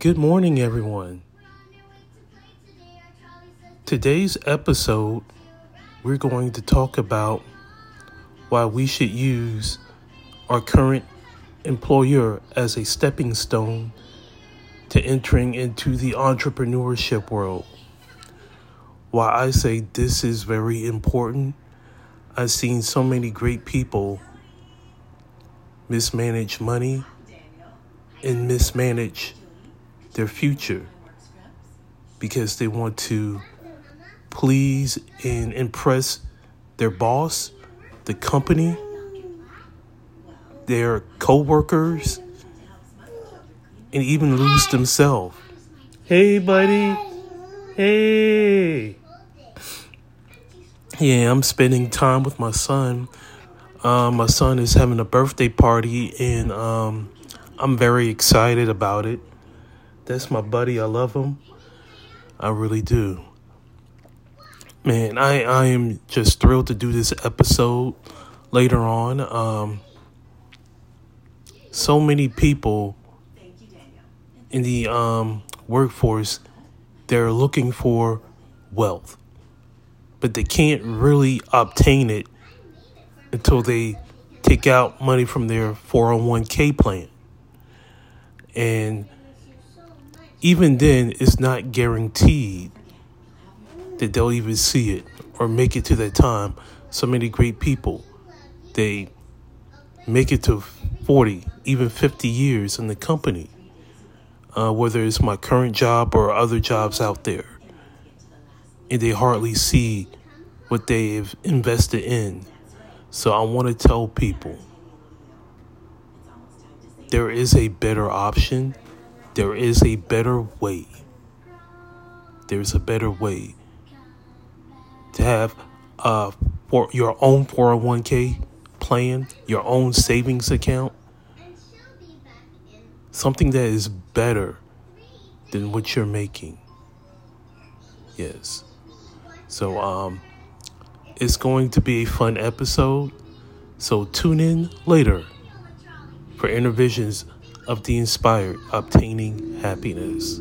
Good morning, everyone. Today's episode, we're going to talk about why we should use our current employer as a stepping stone to entering into the entrepreneurship world. Why I say this is very important, I've seen so many great people mismanage money and mismanage their future because they want to please and impress their boss, the company, their co-workers, and even lose themselves. Hey, buddy. Hey. Yeah, I'm spending time with my son. Uh, my son is having a birthday party, and um, I'm very excited about it. That's my buddy. I love him. I really do. Man, I, I am just thrilled to do this episode later on. Um, so many people in the um, workforce, they're looking for wealth, but they can't really obtain it until they take out money from their 401k plan. And even then, it's not guaranteed that they'll even see it or make it to that time. So many great people, they make it to 40, even 50 years in the company, uh, whether it's my current job or other jobs out there. And they hardly see what they've invested in. So I want to tell people there is a better option there is a better way. There's a better way to have uh, for your own 401k plan, your own savings account, something that is better than what you're making. Yes. So um it's going to be a fun episode. So tune in later for Inner Visions of the inspired obtaining happiness.